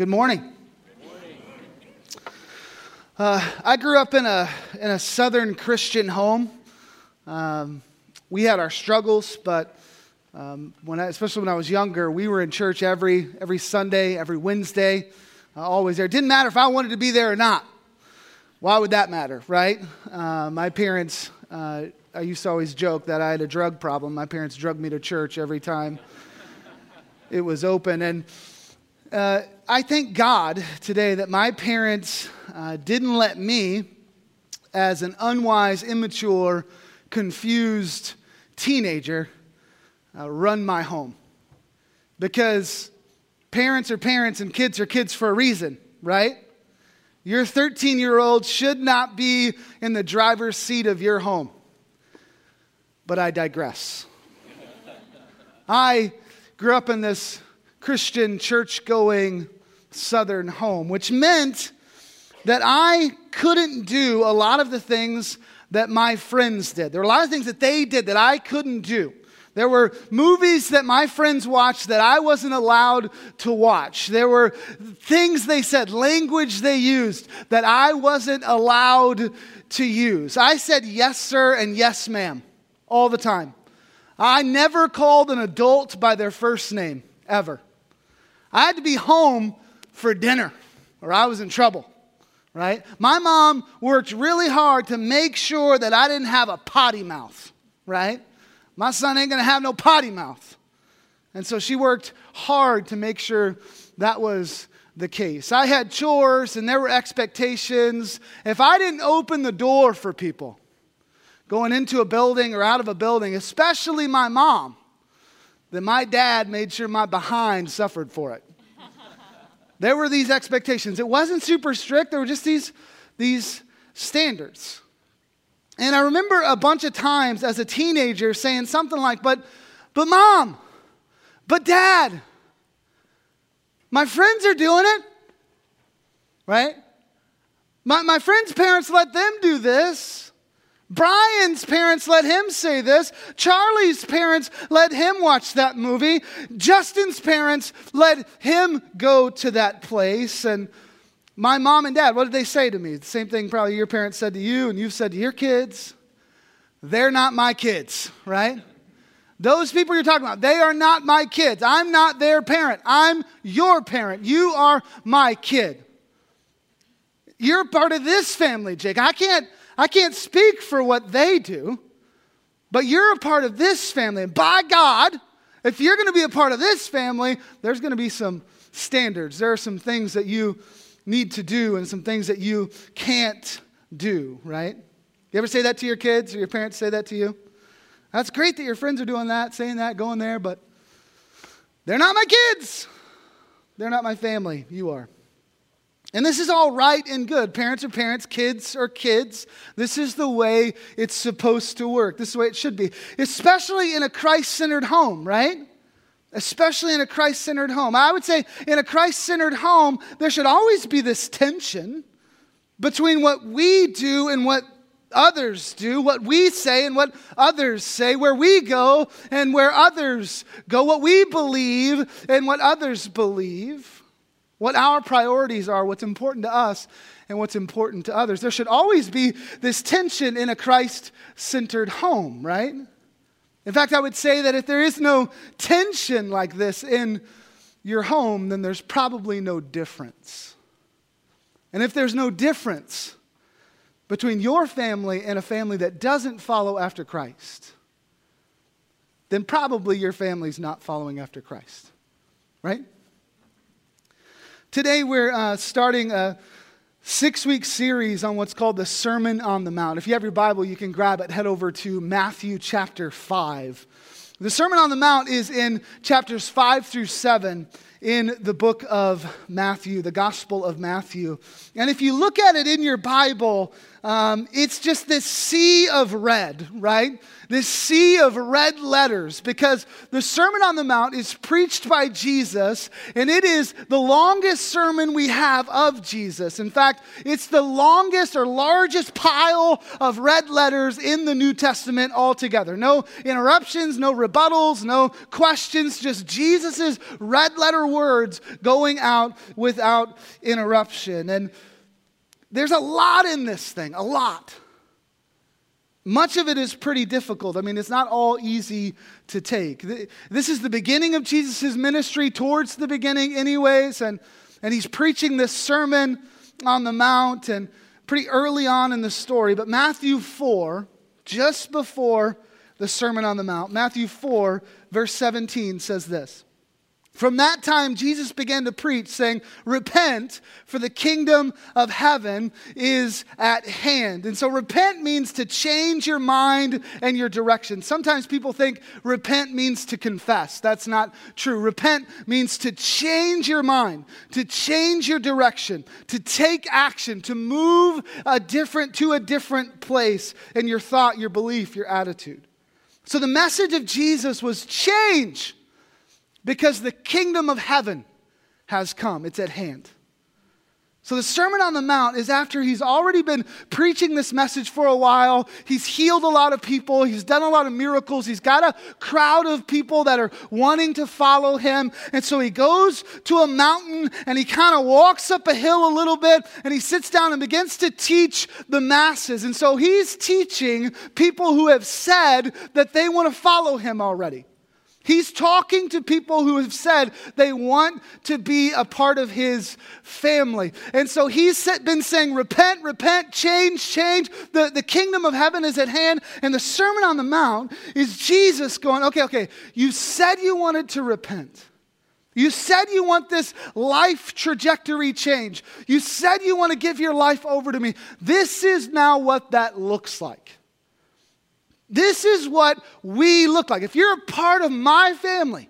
Good morning. Uh, I grew up in a, in a southern Christian home. Um, we had our struggles, but um, when I, especially when I was younger, we were in church every, every Sunday, every Wednesday, uh, always there. It didn't matter if I wanted to be there or not. Why would that matter, right? Uh, my parents, uh, I used to always joke that I had a drug problem. My parents drugged me to church every time it was open. And uh, I thank God today that my parents uh, didn't let me, as an unwise, immature, confused teenager, uh, run my home. Because parents are parents and kids are kids for a reason, right? Your 13 year old should not be in the driver's seat of your home. But I digress. I grew up in this Christian church going southern home, which meant that I couldn't do a lot of the things that my friends did. There were a lot of things that they did that I couldn't do. There were movies that my friends watched that I wasn't allowed to watch. There were things they said, language they used that I wasn't allowed to use. I said yes, sir, and yes, ma'am, all the time. I never called an adult by their first name, ever. I had to be home for dinner or I was in trouble, right? My mom worked really hard to make sure that I didn't have a potty mouth, right? My son ain't gonna have no potty mouth. And so she worked hard to make sure that was the case. I had chores and there were expectations. If I didn't open the door for people going into a building or out of a building, especially my mom, then my dad made sure my behind suffered for it. there were these expectations. It wasn't super strict, there were just these, these standards. And I remember a bunch of times as a teenager saying something like, But, but mom, but dad, my friends are doing it, right? My, my friends' parents let them do this. Brian's parents let him say this. Charlie's parents let him watch that movie. Justin's parents let him go to that place. And my mom and dad, what did they say to me? The same thing probably your parents said to you and you've said to your kids. They're not my kids, right? Those people you're talking about, they are not my kids. I'm not their parent. I'm your parent. You are my kid. You're part of this family, Jake. I can't I can't speak for what they do, but you're a part of this family. And by God, if you're going to be a part of this family, there's going to be some standards. There are some things that you need to do and some things that you can't do, right? You ever say that to your kids or your parents say that to you? That's great that your friends are doing that, saying that, going there, but they're not my kids. They're not my family. You are. And this is all right and good. Parents are parents, kids are kids. This is the way it's supposed to work. This is the way it should be, especially in a Christ centered home, right? Especially in a Christ centered home. I would say in a Christ centered home, there should always be this tension between what we do and what others do, what we say and what others say, where we go and where others go, what we believe and what others believe what our priorities are, what's important to us, and what's important to others. There should always be this tension in a Christ centered home, right? In fact, I would say that if there is no tension like this in your home, then there's probably no difference. And if there's no difference between your family and a family that doesn't follow after Christ, then probably your family's not following after Christ, right? Today, we're uh, starting a six week series on what's called the Sermon on the Mount. If you have your Bible, you can grab it, head over to Matthew chapter 5. The Sermon on the Mount is in chapters 5 through 7 in the book of Matthew, the Gospel of Matthew. And if you look at it in your Bible, um, it's just this sea of red, right? This sea of red letters because the Sermon on the Mount is preached by Jesus and it is the longest sermon we have of Jesus. In fact, it's the longest or largest pile of red letters in the New Testament altogether. No interruptions, no rebuttals, no questions, just Jesus' red letter words going out without interruption. And there's a lot in this thing, a lot. Much of it is pretty difficult. I mean, it's not all easy to take. This is the beginning of Jesus' ministry, towards the beginning, anyways, and, and he's preaching this sermon on the Mount and pretty early on in the story. But Matthew 4, just before the Sermon on the Mount, Matthew 4, verse 17 says this from that time, Jesus began to preach, saying, Repent, for the kingdom of heaven is at hand. And so, repent means to change your mind and your direction. Sometimes people think repent means to confess. That's not true. Repent means to change your mind, to change your direction, to take action, to move a different, to a different place in your thought, your belief, your attitude. So, the message of Jesus was change because the kingdom of heaven has come, it's at hand. So, the Sermon on the Mount is after he's already been preaching this message for a while. He's healed a lot of people. He's done a lot of miracles. He's got a crowd of people that are wanting to follow him. And so he goes to a mountain and he kind of walks up a hill a little bit and he sits down and begins to teach the masses. And so he's teaching people who have said that they want to follow him already. He's talking to people who have said they want to be a part of his family. And so he's been saying, Repent, repent, change, change. The, the kingdom of heaven is at hand. And the Sermon on the Mount is Jesus going, Okay, okay, you said you wanted to repent. You said you want this life trajectory change. You said you want to give your life over to me. This is now what that looks like. This is what we look like. If you're a part of my family,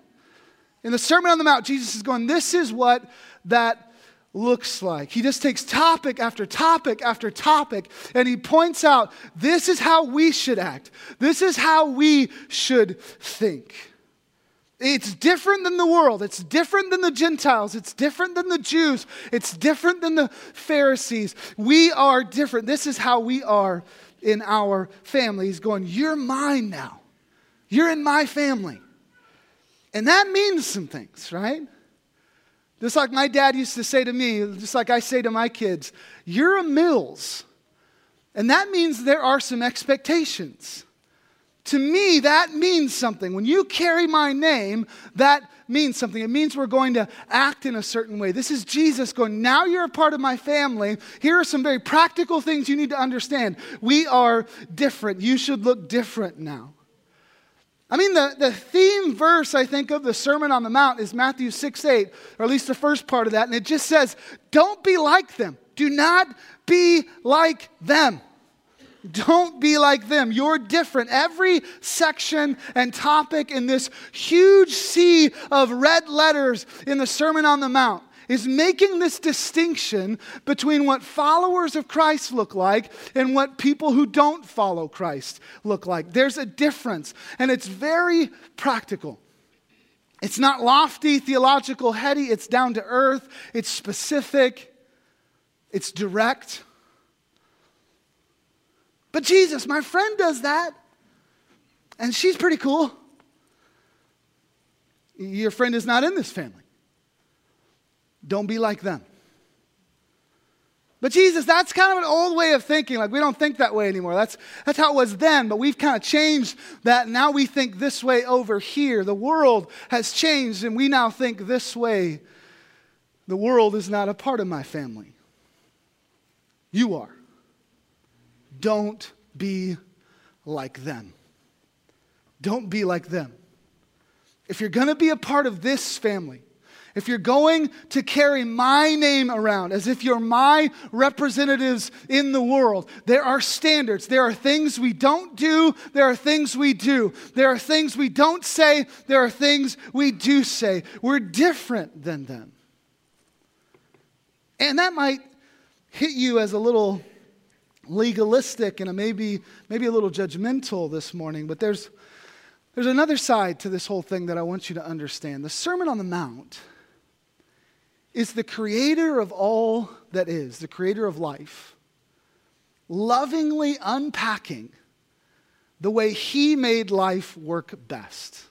in the Sermon on the Mount, Jesus is going, This is what that looks like. He just takes topic after topic after topic and he points out this is how we should act, this is how we should think. It's different than the world. It's different than the Gentiles. It's different than the Jews. It's different than the Pharisees. We are different. This is how we are in our family. He's going, You're mine now. You're in my family. And that means some things, right? Just like my dad used to say to me, just like I say to my kids, You're a Mills. And that means there are some expectations. To me, that means something. When you carry my name, that means something. It means we're going to act in a certain way. This is Jesus going, Now you're a part of my family. Here are some very practical things you need to understand. We are different. You should look different now. I mean, the, the theme verse, I think, of the Sermon on the Mount is Matthew 6 8, or at least the first part of that. And it just says, Don't be like them. Do not be like them. Don't be like them. You're different. Every section and topic in this huge sea of red letters in the Sermon on the Mount is making this distinction between what followers of Christ look like and what people who don't follow Christ look like. There's a difference, and it's very practical. It's not lofty, theological, heady, it's down to earth, it's specific, it's direct. But Jesus, my friend does that. And she's pretty cool. Your friend is not in this family. Don't be like them. But Jesus, that's kind of an old way of thinking. Like, we don't think that way anymore. That's, that's how it was then, but we've kind of changed that. Now we think this way over here. The world has changed, and we now think this way. The world is not a part of my family. You are. Don't be like them. Don't be like them. If you're going to be a part of this family, if you're going to carry my name around as if you're my representatives in the world, there are standards. There are things we don't do. There are things we do. There are things we don't say. There are things we do say. We're different than them. And that might hit you as a little legalistic and maybe, maybe a little judgmental this morning, but there's, there's another side to this whole thing that I want you to understand. The Sermon on the Mount is the creator of all that is, the creator of life, lovingly unpacking the way he made life work best.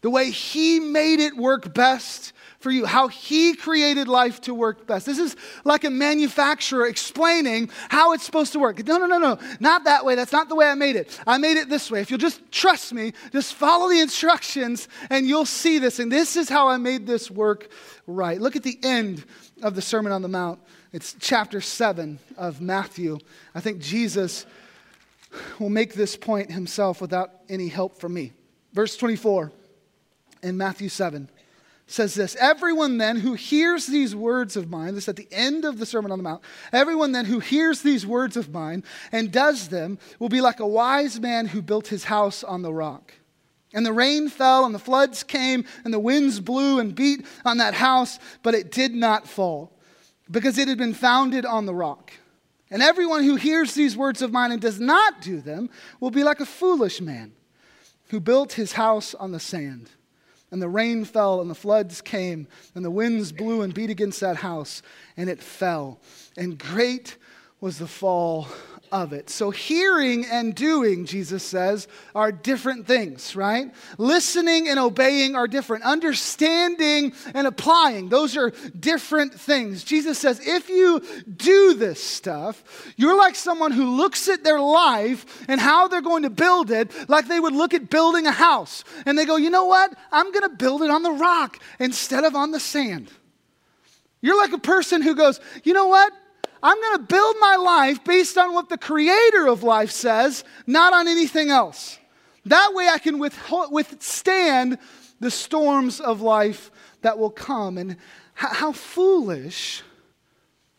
The way He made it work best for you, how He created life to work best. This is like a manufacturer explaining how it's supposed to work. No, no, no, no, not that way. That's not the way I made it. I made it this way. If you'll just trust me, just follow the instructions and you'll see this. And this is how I made this work right. Look at the end of the Sermon on the Mount. It's chapter 7 of Matthew. I think Jesus will make this point himself without any help from me. Verse 24 in Matthew 7 says this Everyone then who hears these words of mine, this at the end of the Sermon on the Mount, everyone then who hears these words of mine and does them will be like a wise man who built his house on the rock. And the rain fell, and the floods came, and the winds blew and beat on that house, but it did not fall, because it had been founded on the rock. And everyone who hears these words of mine and does not do them will be like a foolish man who built his house on the sand. And the rain fell, and the floods came, and the winds blew and beat against that house, and it fell. And great was the fall of it. So, hearing and doing, Jesus says, are different things, right? Listening and obeying are different. Understanding and applying, those are different things. Jesus says, if you do this stuff, you're like someone who looks at their life and how they're going to build it like they would look at building a house. And they go, you know what? I'm going to build it on the rock instead of on the sand. You're like a person who goes, you know what? I'm going to build my life based on what the creator of life says, not on anything else. That way I can withstand the storms of life that will come. And how foolish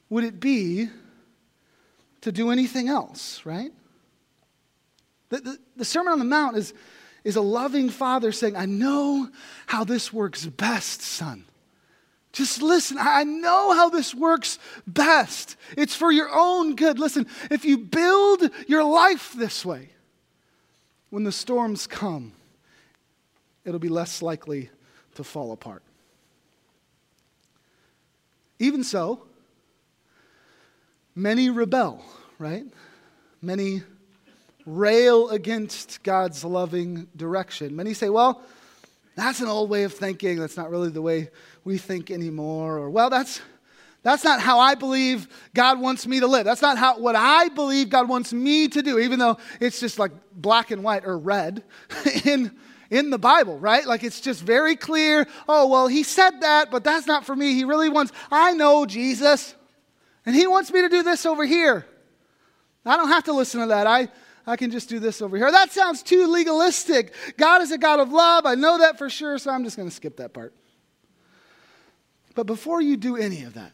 would it be to do anything else, right? The, the, the, Sermon on the Mount is, is a loving father saying, I know how this works best, son. Just listen. I know how this works best. It's for your own good. Listen, if you build your life this way, when the storms come, it'll be less likely to fall apart. Even so, many rebel, right? Many rail against God's loving direction. Many say, well, that's an old way of thinking. That's not really the way we think anymore. Or, well, that's, that's not how I believe God wants me to live. That's not how, what I believe God wants me to do, even though it's just like black and white or red in, in the Bible, right? Like it's just very clear. Oh, well, he said that, but that's not for me. He really wants, I know Jesus, and he wants me to do this over here. I don't have to listen to that. I, I can just do this over here. That sounds too legalistic. God is a God of love. I know that for sure, so I'm just going to skip that part. But before you do any of that,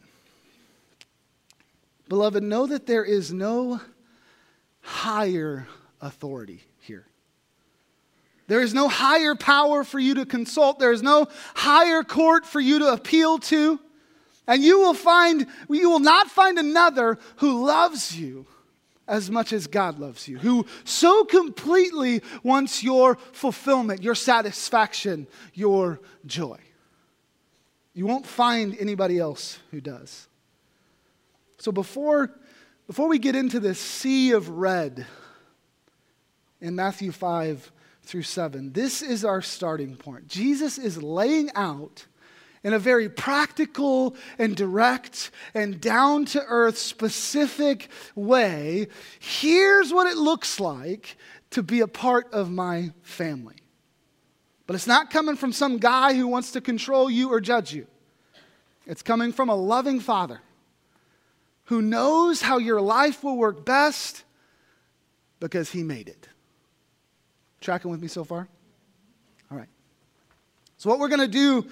beloved, know that there is no higher authority here. There is no higher power for you to consult. There is no higher court for you to appeal to. And you will find, you will not find another who loves you as much as God loves you, who so completely wants your fulfillment, your satisfaction, your joy. You won't find anybody else who does. So before, before we get into this sea of red in Matthew 5 through 7, this is our starting point. Jesus is laying out in a very practical and direct and down to earth, specific way here's what it looks like to be a part of my family. But it's not coming from some guy who wants to control you or judge you. It's coming from a loving father who knows how your life will work best because he made it. Tracking with me so far? All right. So, what we're going to do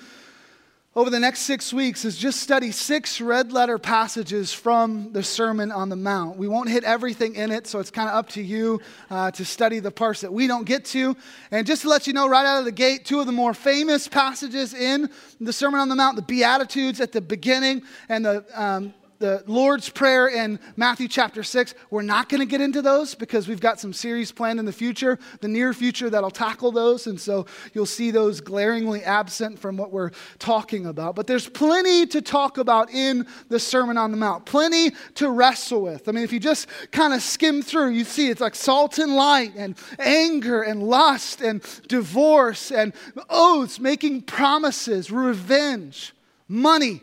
over the next six weeks is just study six red letter passages from the Sermon on the Mount. We won't hit everything in it, so it's kind of up to you uh, to study the parts that we don't get to. And just to let you know, right out of the gate, two of the more famous passages in the Sermon on the Mount the Beatitudes at the beginning and the um, the Lord's Prayer in Matthew chapter 6. We're not going to get into those because we've got some series planned in the future, the near future, that'll tackle those. And so you'll see those glaringly absent from what we're talking about. But there's plenty to talk about in the Sermon on the Mount, plenty to wrestle with. I mean, if you just kind of skim through, you see it's like salt and light, and anger, and lust, and divorce, and oaths, making promises, revenge, money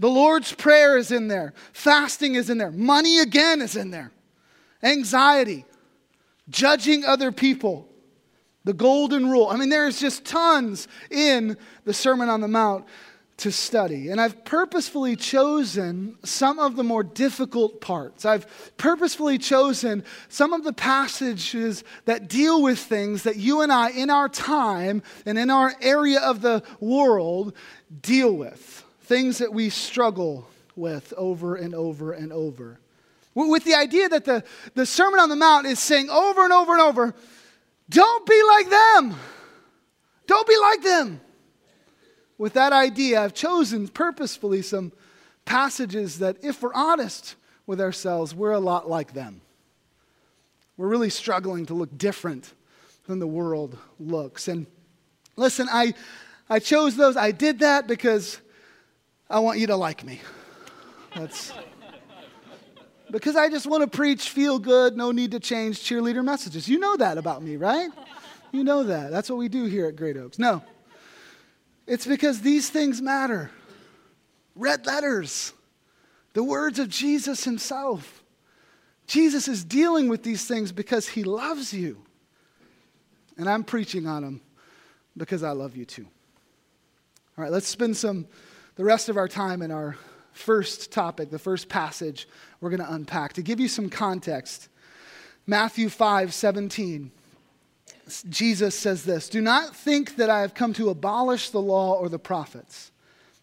the Lord's Prayer is in there. Fasting is in there. Money again is in there. Anxiety, judging other people, the golden rule. I mean, there's just tons in the Sermon on the Mount to study. And I've purposefully chosen some of the more difficult parts. I've purposefully chosen some of the passages that deal with things that you and I, in our time and in our area of the world, deal with things that we struggle with over and over and over. With the idea that the, the Sermon on the Mount is saying over and over and over, don't be like them. Don't be like them. With that idea, I've chosen purposefully some passages that, if we're honest with ourselves, we're a lot like them. We're really struggling to look different than the world looks. And listen, I, I chose those. I did that because I want you to like me. That's because I just want to preach feel good, no need to change cheerleader messages. You know that about me, right? You know that. That's what we do here at Great Oaks. No. It's because these things matter. Red letters, the words of Jesus himself. Jesus is dealing with these things because he loves you. And I'm preaching on them because I love you too. All right, let's spend some the rest of our time in our first topic, the first passage we're going to unpack. To give you some context, Matthew 5 17, Jesus says this Do not think that I have come to abolish the law or the prophets.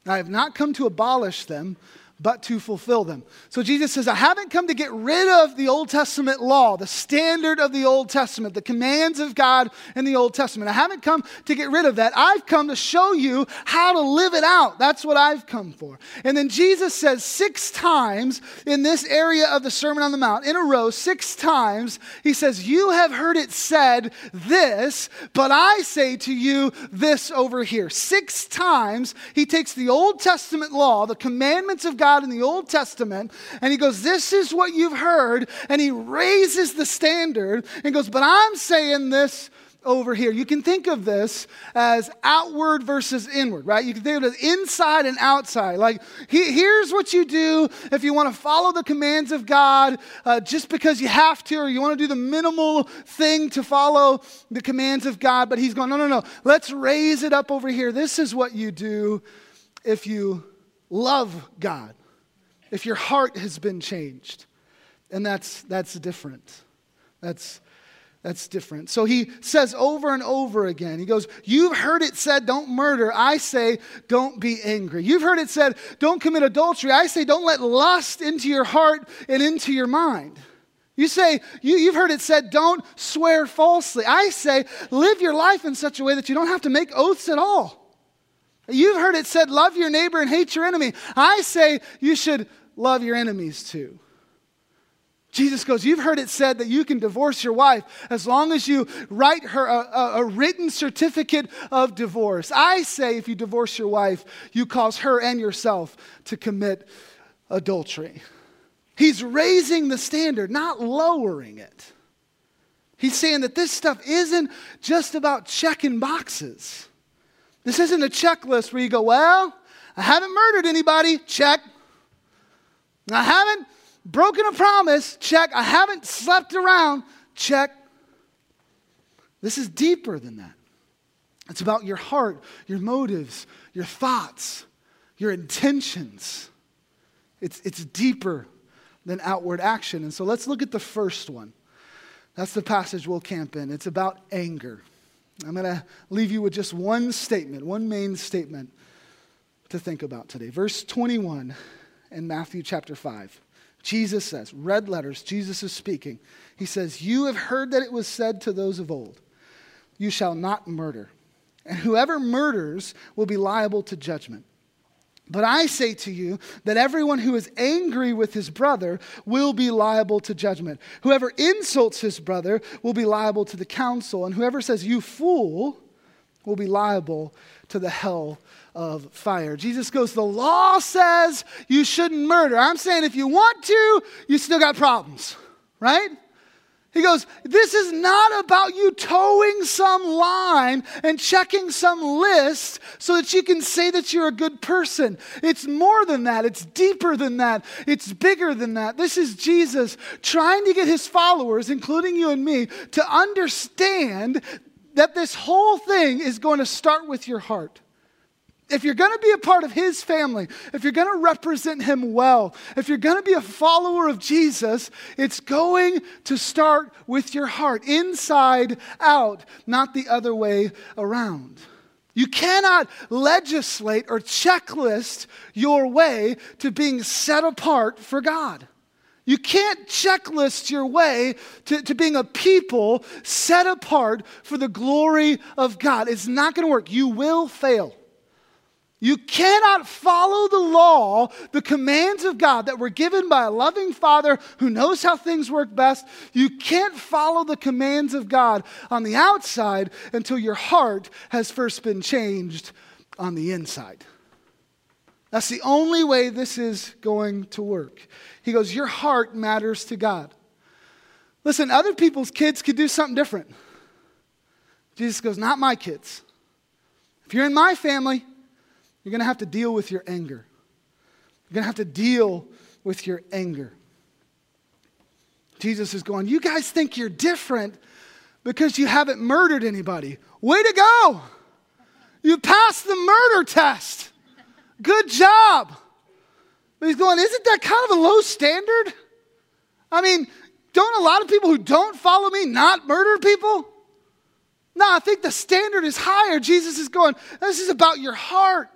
I have not come to abolish them, but to fulfill them. So Jesus says, I haven't come to get rid of the Old Testament law, the standard of the Old Testament, the commands of God in the Old Testament. I haven't come to get rid of that. I've come to show you how to live it out. That's what I've come for. And then Jesus says six times in this area of the Sermon on the Mount, in a row, six times, he says, You have heard it said this, but I say to you this over here. Six times he takes the Old Testament law, the commandments of God God in the Old Testament, and he goes, This is what you've heard, and he raises the standard and goes, But I'm saying this over here. You can think of this as outward versus inward, right? You can think of it as inside and outside. Like, he, here's what you do if you want to follow the commands of God uh, just because you have to, or you want to do the minimal thing to follow the commands of God. But he's going, no, no, no. Let's raise it up over here. This is what you do if you love God if your heart has been changed. And that's, that's different. That's, that's different. So he says over and over again, he goes, You've heard it said, don't murder. I say, don't be angry. You've heard it said, don't commit adultery. I say, don't let lust into your heart and into your mind. You say, you, you've heard it said, don't swear falsely. I say, live your life in such a way that you don't have to make oaths at all. You've heard it said, love your neighbor and hate your enemy. I say you should love your enemies too. Jesus goes, You've heard it said that you can divorce your wife as long as you write her a, a, a, written certificate of divorce. I say, if you divorce your wife, you cause her and yourself to commit adultery. He's raising the standard, not lowering it. He's saying that this stuff isn't just about checking boxes. This isn't a checklist where you go, well, I haven't murdered anybody, check. I haven't broken a promise, check. I haven't slept around, check. This is deeper than that. It's about your heart, your motives, your thoughts, your intentions. It's, it's deeper than outward action. And so let's look at the first one. That's the passage we'll camp in. It's about anger. I'm going to leave you with just one statement, one main statement to think about today. Verse 21 in Matthew chapter 5. Jesus says, red letters, Jesus is speaking. He says, You have heard that it was said to those of old, You shall not murder, and whoever murders will be liable to judgment. But I say to you that everyone who is angry with his brother will be liable to judgment. Whoever insults his brother will be liable to the council, and whoever says, You fool, will be liable to the hell of fire. Jesus goes, The law says you shouldn't murder. I'm saying if you want to, you still got problems, right? He goes, This is not about you toeing some line and checking some list so that you can say that you're a good person. It's more than that, it's deeper than that, it's bigger than that. This is Jesus trying to get his followers, including you and me, to understand that this whole thing is going to start with your heart if you're going to be a part of his family, if you're going to represent him well, if you're going to be a follower of Jesus, it's going to start with your heart, inside out, not the other way around. You cannot legislate or checklist your way to being set apart for God. You can't checklist your way to, to being a people set apart for the glory of God. It's not going to work. You will fail. You cannot follow the law, the commands of God that were given by a loving Father who knows how things work best. You can't follow the commands of God on the outside until your heart has first been changed on the inside. That's the only way this is going to work. He goes, Your heart matters to God. Listen, other people's kids could do something different. Jesus goes, Not my kids. If you're in my family, you're going to have to deal with your anger. You're going to have to deal with your anger. Jesus is going, You guys think you're different because you haven't murdered anybody. Way to go! You passed the murder test. Good job. But he's going, Isn't that kind of a low standard? I mean, don't a lot of people who don't follow me not murder people? No, I think the standard is higher. Jesus is going, This is about your heart.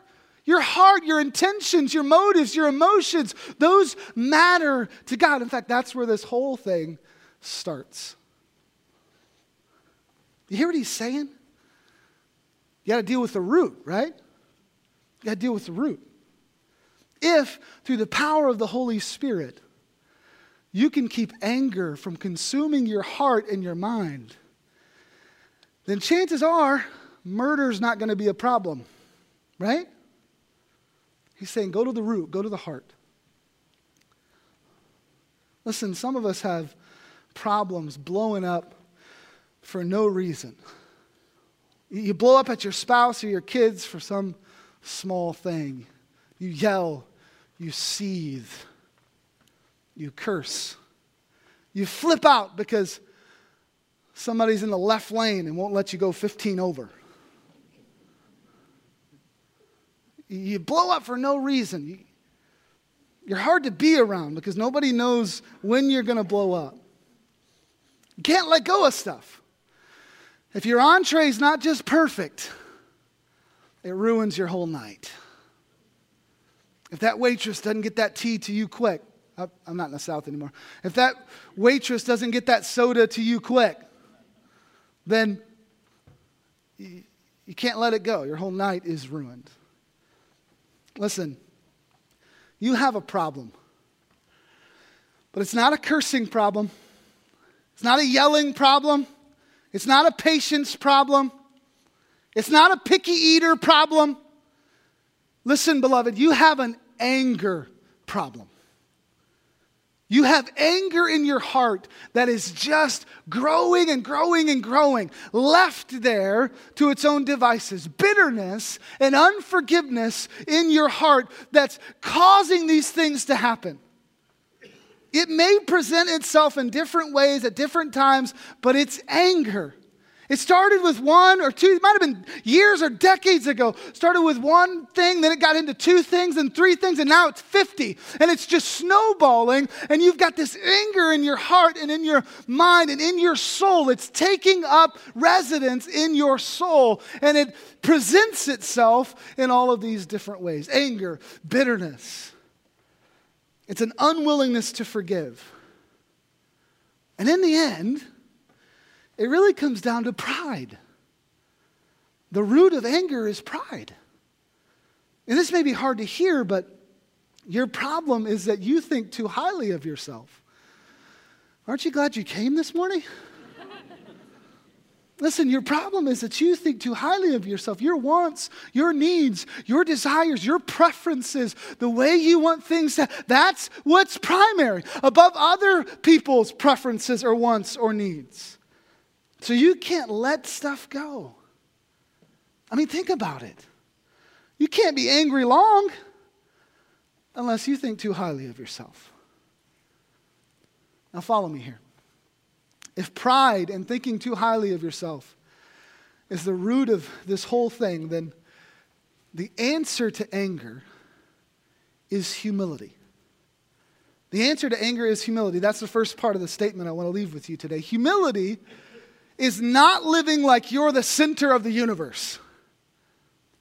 Your heart, your intentions, your motives, your emotions, those matter to God. In fact, that's where this whole thing starts. You hear what he's saying? You got to deal with the root, right? You got to deal with the root. If, through the power of the Holy Spirit, you can keep anger from consuming your heart and your mind, then chances are murder's not going to be a problem, right? He's saying, go to the root, go to the heart. Listen, some of us have problems blowing up for no reason. You blow up at your spouse or your kids for some small thing. You yell, you seethe, you curse. You flip out because somebody's in the left lane and won't let you go 15 over. You blow up for no reason. You're hard to be around because nobody knows when you're going to blow up. You can't let go of stuff. If your entree is not just perfect, it ruins your whole night. If that waitress doesn't get that tea to you quick, I'm not in the South anymore. If that waitress doesn't get that soda to you quick, then you can't let it go. Your whole night is ruined. Listen, you have a problem. But it's not a cursing problem. It's not a yelling problem. It's not a patience problem. It's not a picky eater problem. Listen, beloved, you have an anger problem. You have anger in your heart that is just growing and growing and growing, left there to its own devices. Bitterness and unforgiveness in your heart that's causing these things to happen. It may present itself in different ways at different times, but it's anger. It started with one or two, it might have been years or decades ago. Started with one thing, then it got into two things and three things, and now it's 50. And it's just snowballing, and you've got this anger in your heart and in your mind and in your soul. It's taking up residence in your soul, and it presents itself in all of these different ways anger, bitterness. It's an unwillingness to forgive. And in the end, it really comes down to pride. The root of anger is pride. And this may be hard to hear, but your problem is that you think too highly of yourself. Aren't you glad you came this morning? Listen, your problem is that you think too highly of yourself. Your wants, your needs, your desires, your preferences, the way you want things to, that's what's primary above other people's preferences or wants or needs. So you can't let stuff go. I mean, think about it. You can't be angry long unless you think too highly of yourself. Now, follow me here. If pride and thinking too highly of yourself is the root of this whole thing, then the answer to anger is humility. The answer to anger is humility. That's the first part of the statement I want to leave with you today. Humility is not living like you're the center of the universe.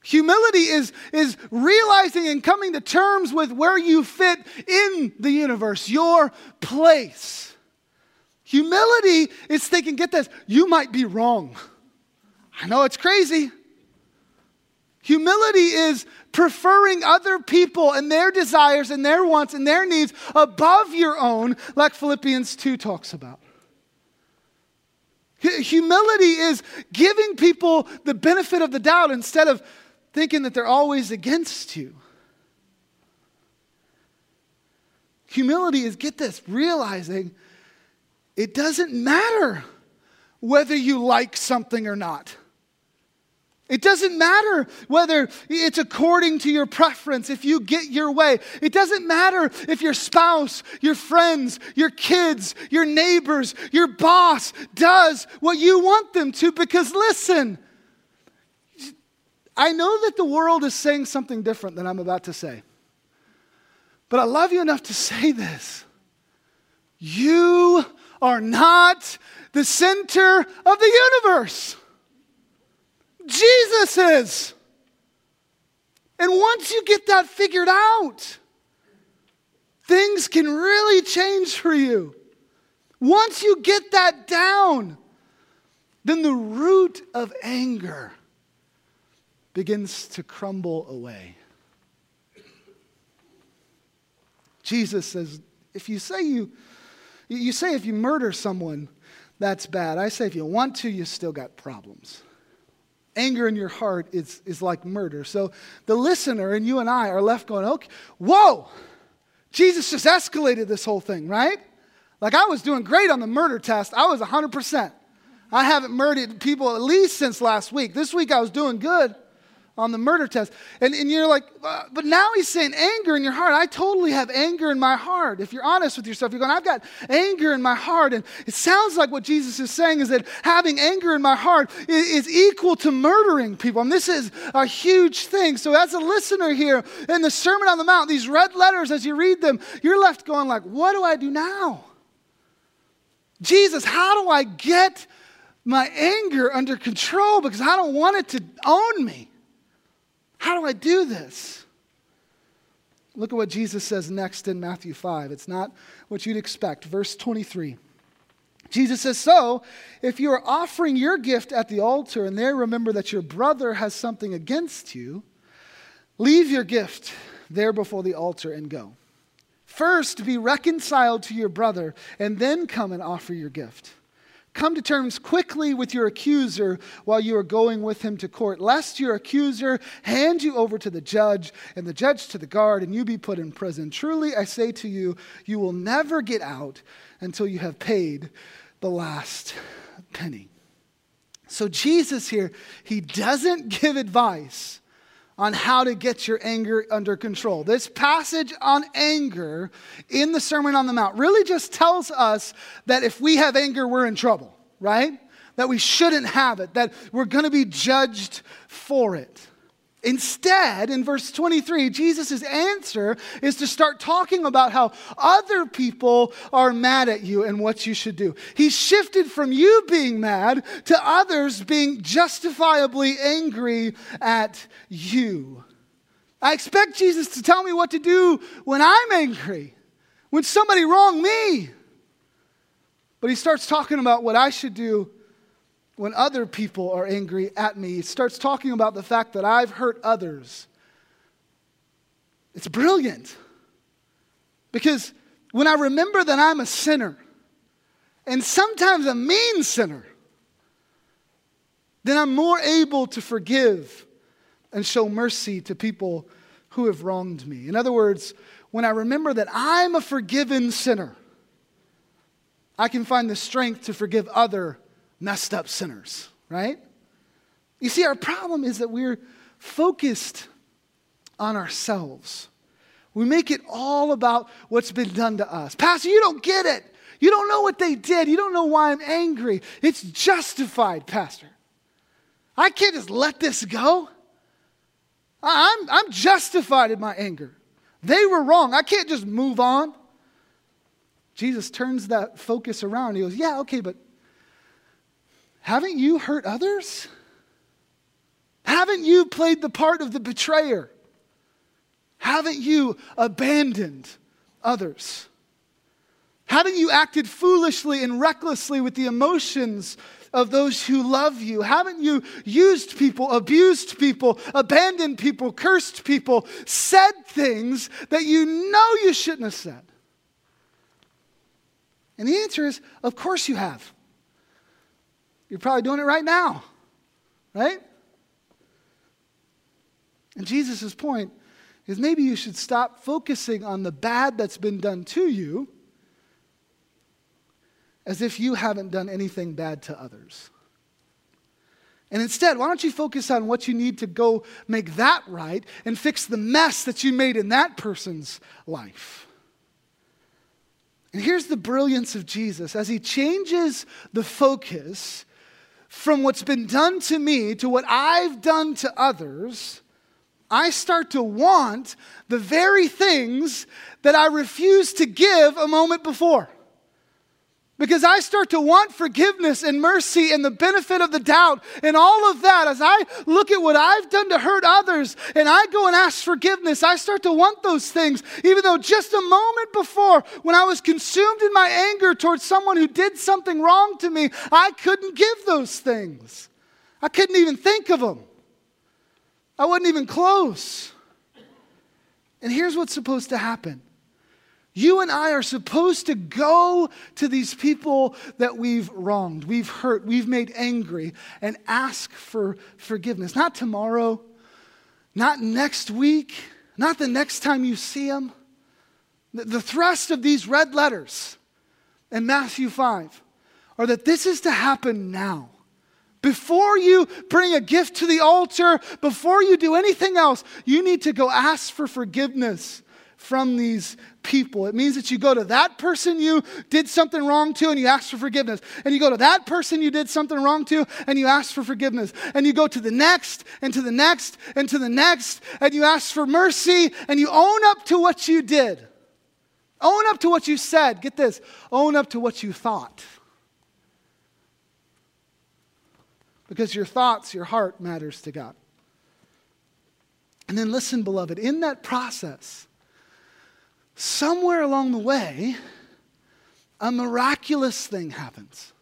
Humility is, is realizing and coming to terms with where you fit in the universe, your place. Humility is thinking, get this, you might be wrong. I know it's crazy. Humility is preferring other people and their desires and their wants and their needs above your own, like Philippians 2 talks about. Humility is giving people the benefit of the doubt instead of thinking that they're always against you. Humility is, get this, realizing it doesn't matter whether you like something or not. It doesn't matter whether it's according to your preference, if you get your way. It doesn't matter if your spouse, your friends, your kids, your neighbors, your boss does what you want them to, because listen, I know that the world is saying something different than I'm about to say. But I love you enough to say this. You are not the center of the universe. Jesus is. And once you get that figured out, things can really change for you. Once you get that down, then the root of anger begins to crumble away. Jesus says, if you say you, you say if you murder someone, that's bad. I say if you want to, you still got problems. Anger in your heart is, is like murder. So the listener and you and I are left going, okay, whoa, Jesus just escalated this whole thing, right? Like I was doing great on the murder test. I was 100%. I haven't murdered people at least since last week. This week I was doing good on the murder test. And, and you're like, uh, but now he's saying anger in your heart. I totally have anger in my heart. If you're honest with yourself, you're going, I've got anger in my heart. And it sounds like what Jesus is saying is that having anger in my heart is, is equal to murdering people. And this is a huge thing. So as a listener here in the Sermon on the Mount, these red letters, as you read them, you're left going like, what do I do now? Jesus, how do I get my anger under control because I don't want it to own me? How do I do this? Look at what Jesus says next in Matthew 5. It's not what you'd expect. Verse 23. Jesus says, So, if you are offering your gift at the altar and there remember that your brother has something against you, leave your gift there before the altar and go. First, be reconciled to your brother and then come and offer your gift. Come to terms quickly with your accuser while you are going with him to court, lest your accuser hand you over to the judge and the judge to the guard and you be put in prison. Truly, I say to you, you will never get out until you have paid the last penny. So, Jesus here, he doesn't give advice on how to get your anger under control. This passage on anger in the Sermon on the Mount really just tells us that if we have anger, we're in trouble, right? That we shouldn't have it, that we're to be judged for it. Instead, in verse 23, Jesus' answer is to start talking about how other people are mad at you and what you should do. He shifted from you being mad to others being justifiably angry at you. I expect Jesus to tell me what to do when I'm angry, when somebody wronged me. But he starts talking about what I should do when other people are angry at me, starts talking about the fact that I've hurt others It's brilliant. Because when I remember that I'm a sinner, and sometimes a mean sinner, then I'm more able to forgive and show mercy to people who have wronged me. In other words, when I remember that I'm a forgiven sinner, I can find the strength to forgive other messed up sinners, right? You see, our problem is that we're focused on ourselves. We make it all about what's been done to us. Pastor, you don't get it. You don't know what they did. You don't know why I'm angry. It's justified, Pastor. I can't just let this go. I'm, I'm justified in my anger. They were wrong. I can't just move on. Jesus turns that focus around. He goes, Yeah, okay, but haven't you hurt others? Haven't you played the part of the betrayer? Haven't you abandoned others? Haven't you acted foolishly and recklessly with the emotions of those who love you? Haven't you used people, abused people, abandoned people, cursed people, said things that you know you shouldn't have said? And the answer is, of course you have. You're probably doing it right now, right? And Jesus' point is maybe you should stop focusing on the bad that's been done to you as if you haven't done anything bad to others. And instead, why don't you focus on what you need to go make that right and fix the mess that you made in that person's life? And here's the brilliance of Jesus as he changes the focus from what's been done to me to what I've done to others. I start to want the very things that I refused to give a moment before. Because I start to want forgiveness and mercy and the benefit of the doubt and all of that. As I look at what I've done to hurt others and I go and ask forgiveness, I start to want those things. Even though just a moment before, when I was consumed in my anger towards someone who did something wrong to me, I couldn't give those things. I couldn't even think of them. I wasn't even close. And here's what's supposed to happen you and I are supposed to go to these people that we've wronged, we've hurt, we've made angry, and ask for forgiveness. Not tomorrow, not next week, not the next time you see them. The thrust of these red letters in Matthew 5 are that this is to happen now. Before you bring a gift to the altar, before you do anything else, you need to go ask for forgiveness from these people. It means that you go to that person you did something wrong to and you ask for forgiveness. And you go to that person you did something wrong to and you ask for forgiveness. And you go to the next and to the next and to the next and you ask for mercy and you own up to what you did. Own up to what you said. Get this own up to what you thought. Because your thoughts, your heart matters to God. And then listen, beloved, in that process, somewhere along the way, a miraculous thing happens.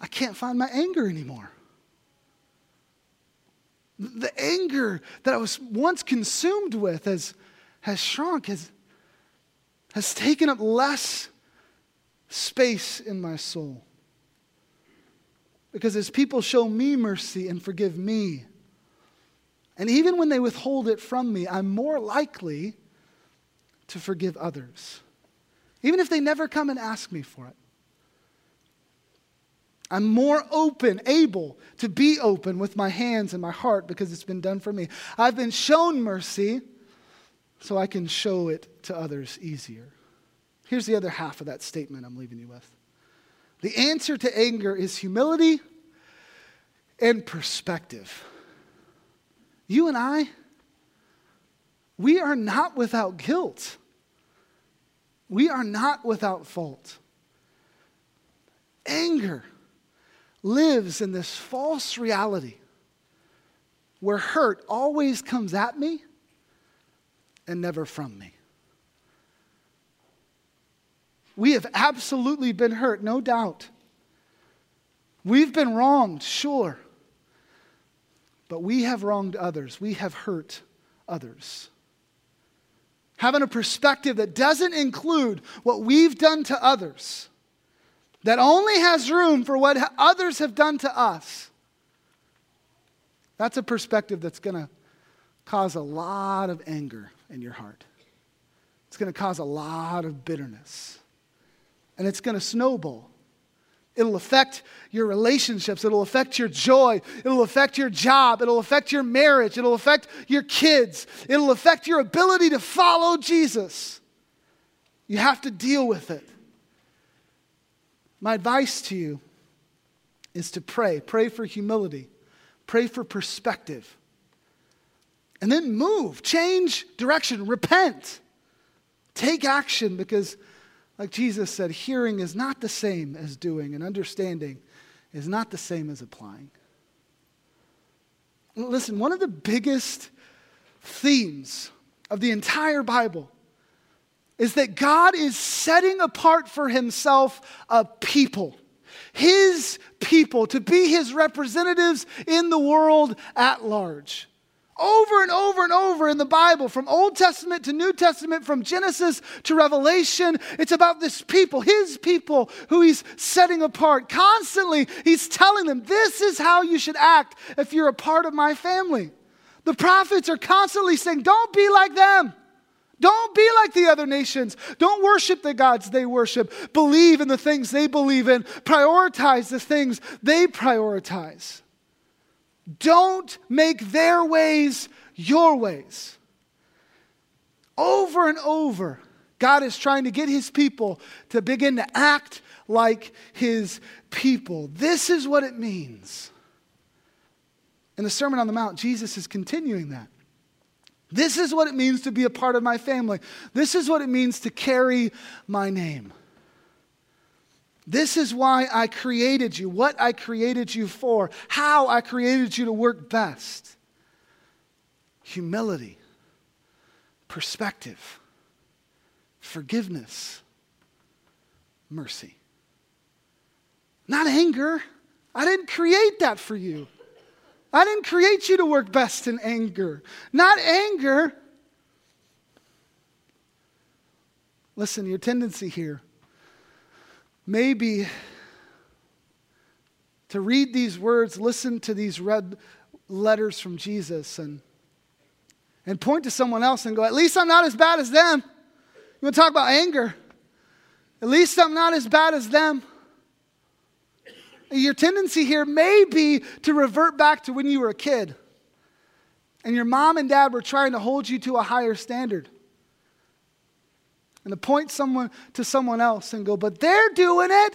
I can't find my anger anymore. The anger that I was once consumed with has, has shrunk, has, has taken up less space in my soul. Because as people show me mercy and forgive me, and even when they withhold it from me, I'm more likely to forgive others, even if they never come and ask me for it. I'm more open, able to be open with my hands and my heart because it's been done for me. I've been shown mercy so I can show it to others easier. Here's the other half of that statement I'm leaving you with the answer to anger is humility and perspective. You and I, we are not without guilt. We are not without fault. Anger lives in this false reality where hurt always comes at me and never from me. We have absolutely been hurt, no doubt. We've been wronged, sure. But we have wronged others. We have hurt others. Having a perspective that doesn't include what we've done to others, that only has room for what others have done to us. That's a perspective that's going to cause a lot of anger in your heart. It's going to cause a lot of bitterness. And it's going to snowball. It'll affect your relationships. It'll affect your joy. It'll affect your job. It'll affect your marriage. It'll affect your kids. It'll affect your ability to follow Jesus. You have to deal with it. My advice to you is to pray. Pray for humility, pray for perspective. And then move, change direction, repent. Take action because, like Jesus said, hearing is not the same as doing, and understanding is not the same as applying. Listen, one of the biggest themes of the entire Bible is that God is setting apart for himself a people, his people, to be his representatives in the world at large. Over and over and over in the Bible, from Old Testament to New Testament, from Genesis to Revelation, it's about this people, his people, who he's setting apart. Constantly, he's telling them, This is how you should act if you're a part of my family. The prophets are constantly saying, Don't be like them. Don't be like the other nations. Don't worship the gods they worship. Believe in the things they believe in. Prioritize the things they prioritize. Don't make their ways your ways. Over and over, God is trying to get his people to begin to act like his people. This is what it means. In the Sermon on the Mount, Jesus is continuing that. This is what it means to be a part of my family. This is what it means to carry my name. This is why I created you, what I created you for, how I created you to work best. Humility, perspective, forgiveness, mercy. Not anger. I didn't create that for you. I didn't create you to work best in anger. Not anger. Listen, your tendency here may be to read these words, listen to these red letters from Jesus, and, and point to someone else and go, At least I'm not as bad as them. You want to talk about anger? At least I'm not as bad as them. Your tendency here may be to revert back to when you were a kid and your mom and dad were trying to hold you to a higher standard. And to point someone to someone else and go, but they're doing it.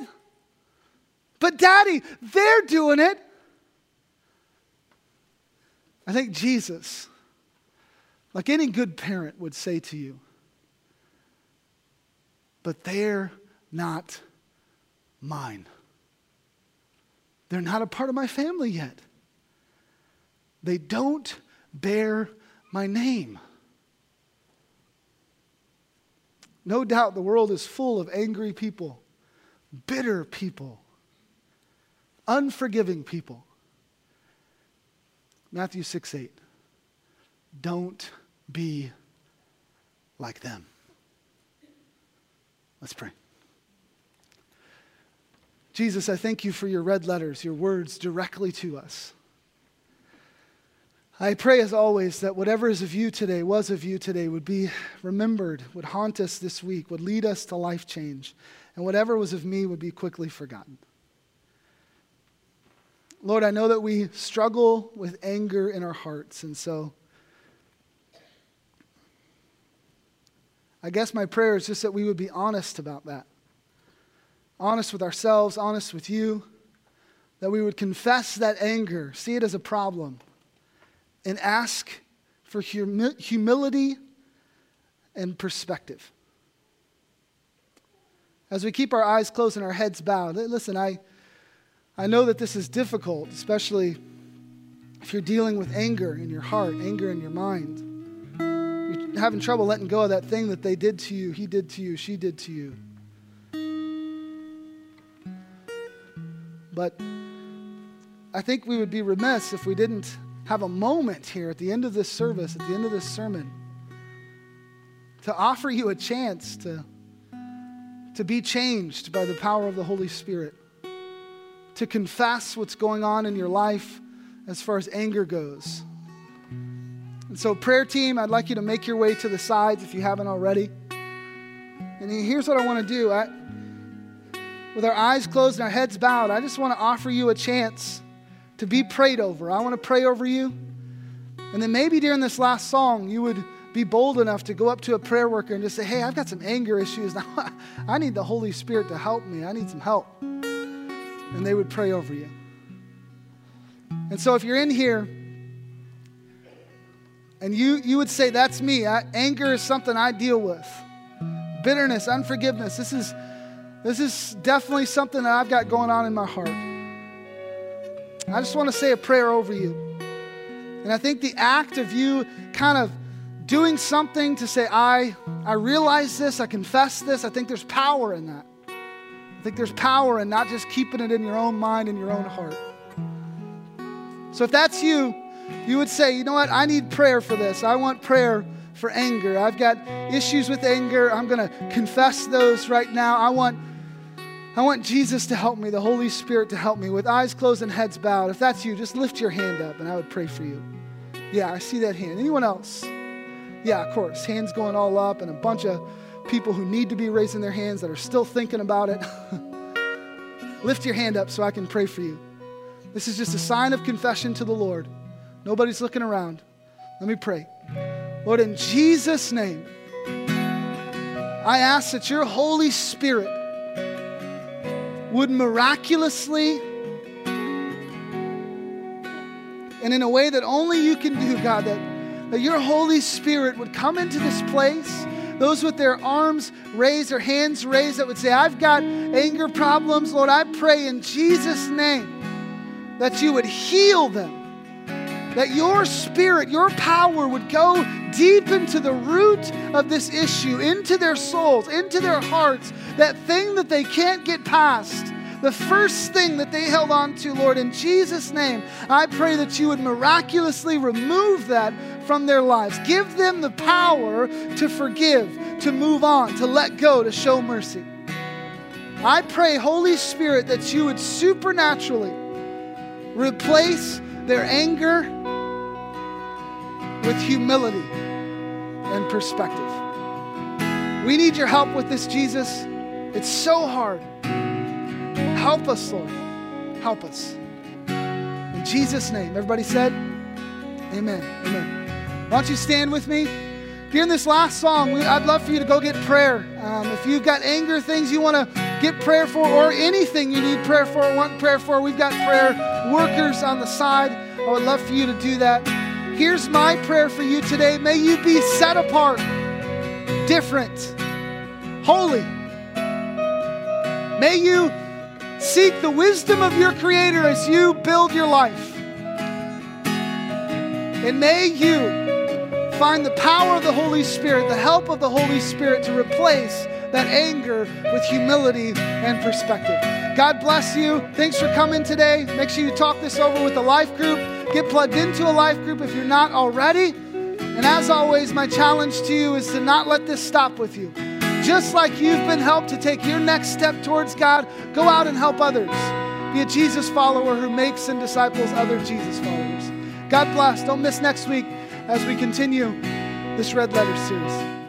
But daddy, they're doing it. I think Jesus, like any good parent, would say to you, but they're not mine. They're not a part of my family yet. They don't bear my name. No doubt the world is full of angry people, bitter people, unforgiving people. Matthew 6 8. Don't be like them. Let's pray. Jesus, I thank you for your red letters, your words directly to us. I pray, as always, that whatever is of you today, was of you today, would be remembered, would haunt us this week, would lead us to life change, and whatever was of me would be quickly forgotten. Lord, I know that we struggle with anger in our hearts, and so I guess my prayer is just that we would be honest about that honest with ourselves, honest with you, that we would confess that anger, see it as a problem, and ask for humi- humility and perspective. As we keep our eyes closed and our heads bowed, listen, I, I know that this is difficult, especially if you're dealing with anger in your heart, anger in your mind. You're having trouble letting go of that thing that they did to you, he did to you, she did to you. But I think we would be remiss if we didn't have a moment here at the end of this service, at the end of this sermon, to offer you a chance to, to be changed by the power of the Holy Spirit, to confess what's going on in your life as far as anger goes. And so, prayer team, I'd like you to make your way to the sides if you haven't already. And here's what I want to do. I, with our eyes closed and our heads bowed, I just want to offer you a chance to be prayed over. I want to pray over you. And then maybe during this last song, you would be bold enough to go up to a prayer worker and just say, Hey, I've got some anger issues. Now, I need the Holy Spirit to help me. I need some help. And they would pray over you. And so if you're in here and you, you would say, That's me, I, anger is something I deal with, bitterness, unforgiveness, this is, this is definitely something that I've got going on in my heart. I just want to say a prayer over you. And I think the act of you kind of doing something to say, I, I realize this, I confess this, I think there's power in that. I think there's power in not just keeping it in your own mind and your own heart. So if that's you, you would say, you know what, I need prayer for this. I want prayer for anger. I've got issues with anger. I'm going to confess those right now. I want I want Jesus to help me, the Holy Spirit to help me with eyes closed and heads bowed. If that's you, just lift your hand up and I would pray for you. Yeah, I see that hand. Anyone else? Yeah, of course. Hands going all up and a bunch of people who need to be raising their hands that are still thinking about it. lift your hand up so I can pray for you. This is just a sign of confession to the Lord. Nobody's looking around. Let me pray. Lord, in Jesus' name, I ask that your Holy Spirit would miraculously and in a way that only you can do, God, that, that your Holy Spirit would come into this place. Those with their arms raised, their hands raised, that would say, I've got anger problems. Lord, I pray in Jesus' name that you would heal them. That your spirit, your power would go deep into the root of this issue, into their souls, into their hearts, that thing that they can't get past. The first thing that they held on to, Lord, in Jesus' name, I pray that you would miraculously remove that from their lives. Give them the power to forgive, to move on, to let go, to show mercy. I pray, Holy Spirit, that you would supernaturally replace their anger with humility and perspective. We need your help with this, Jesus. It's so hard. Help us, Lord. Help us. In Jesus' name. Everybody said, Amen. Amen. Why don't you stand with me? During this last song, we, I'd love for you to go get prayer. Um, if you've got anger things you want to get prayer for, or anything you need prayer for, want prayer for, we've got prayer workers on the side. I would love for you to do that. Here's my prayer for you today. May you be set apart, different, holy. May you seek the wisdom of your Creator as you build your life. And may you find the power of the Holy Spirit, the help of the Holy Spirit to replace that anger with humility and perspective. God bless you. Thanks for coming today. Make sure you talk this over with the life group. Get plugged into a life group if you're not already. And as always, my challenge to you is to not let this stop with you. Just like you've been helped to take your next step towards God, go out and help others. Be a Jesus follower who makes and disciples other Jesus followers. God bless. Don't miss next week as we continue this Red Letter series.